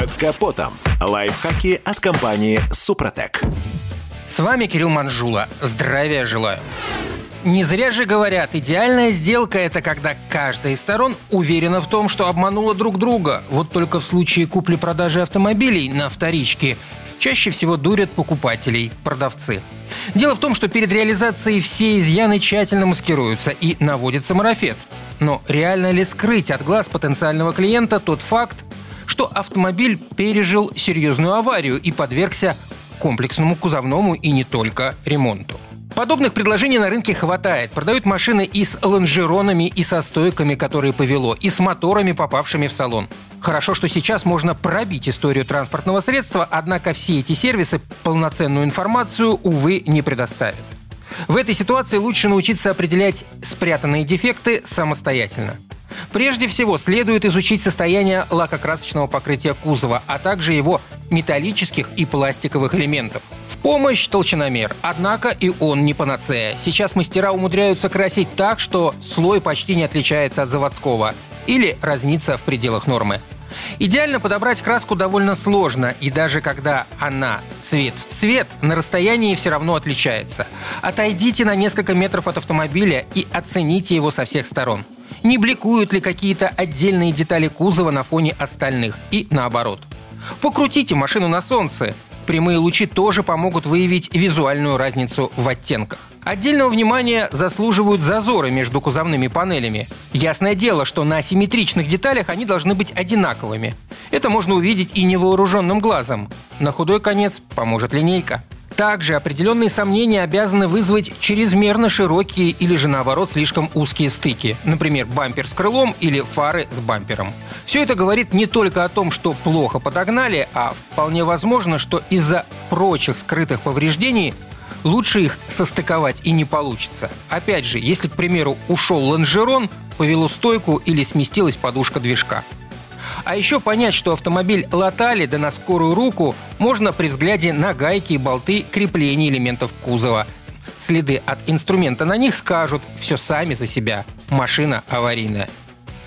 Под капотом. Лайфхаки от компании «Супротек». С вами Кирилл Манжула. Здравия желаю. Не зря же говорят, идеальная сделка – это когда каждая из сторон уверена в том, что обманула друг друга. Вот только в случае купли-продажи автомобилей на вторичке чаще всего дурят покупателей, продавцы. Дело в том, что перед реализацией все изъяны тщательно маскируются и наводится марафет. Но реально ли скрыть от глаз потенциального клиента тот факт, что автомобиль пережил серьезную аварию и подвергся комплексному кузовному и не только ремонту. Подобных предложений на рынке хватает. Продают машины и с лонжеронами, и со стойками, которые повело, и с моторами, попавшими в салон. Хорошо, что сейчас можно пробить историю транспортного средства, однако все эти сервисы полноценную информацию, увы, не предоставят. В этой ситуации лучше научиться определять спрятанные дефекты самостоятельно – Прежде всего, следует изучить состояние лакокрасочного покрытия кузова, а также его металлических и пластиковых элементов. В помощь толщиномер, однако и он не панацея. Сейчас мастера умудряются красить так, что слой почти не отличается от заводского или разнится в пределах нормы. Идеально подобрать краску довольно сложно, и даже когда она цвет в цвет, на расстоянии все равно отличается. Отойдите на несколько метров от автомобиля и оцените его со всех сторон не бликуют ли какие-то отдельные детали кузова на фоне остальных и наоборот. Покрутите машину на солнце. Прямые лучи тоже помогут выявить визуальную разницу в оттенках. Отдельного внимания заслуживают зазоры между кузовными панелями. Ясное дело, что на асимметричных деталях они должны быть одинаковыми. Это можно увидеть и невооруженным глазом. На худой конец поможет линейка. Также определенные сомнения обязаны вызвать чрезмерно широкие или же наоборот слишком узкие стыки. Например, бампер с крылом или фары с бампером. Все это говорит не только о том, что плохо подогнали, а вполне возможно, что из-за прочих скрытых повреждений лучше их состыковать и не получится. Опять же, если, к примеру, ушел лонжерон, повело стойку или сместилась подушка движка. А еще понять, что автомобиль латали да на скорую руку можно при взгляде на гайки и болты крепления элементов кузова. Следы от инструмента на них скажут все сами за себя. Машина аварийная.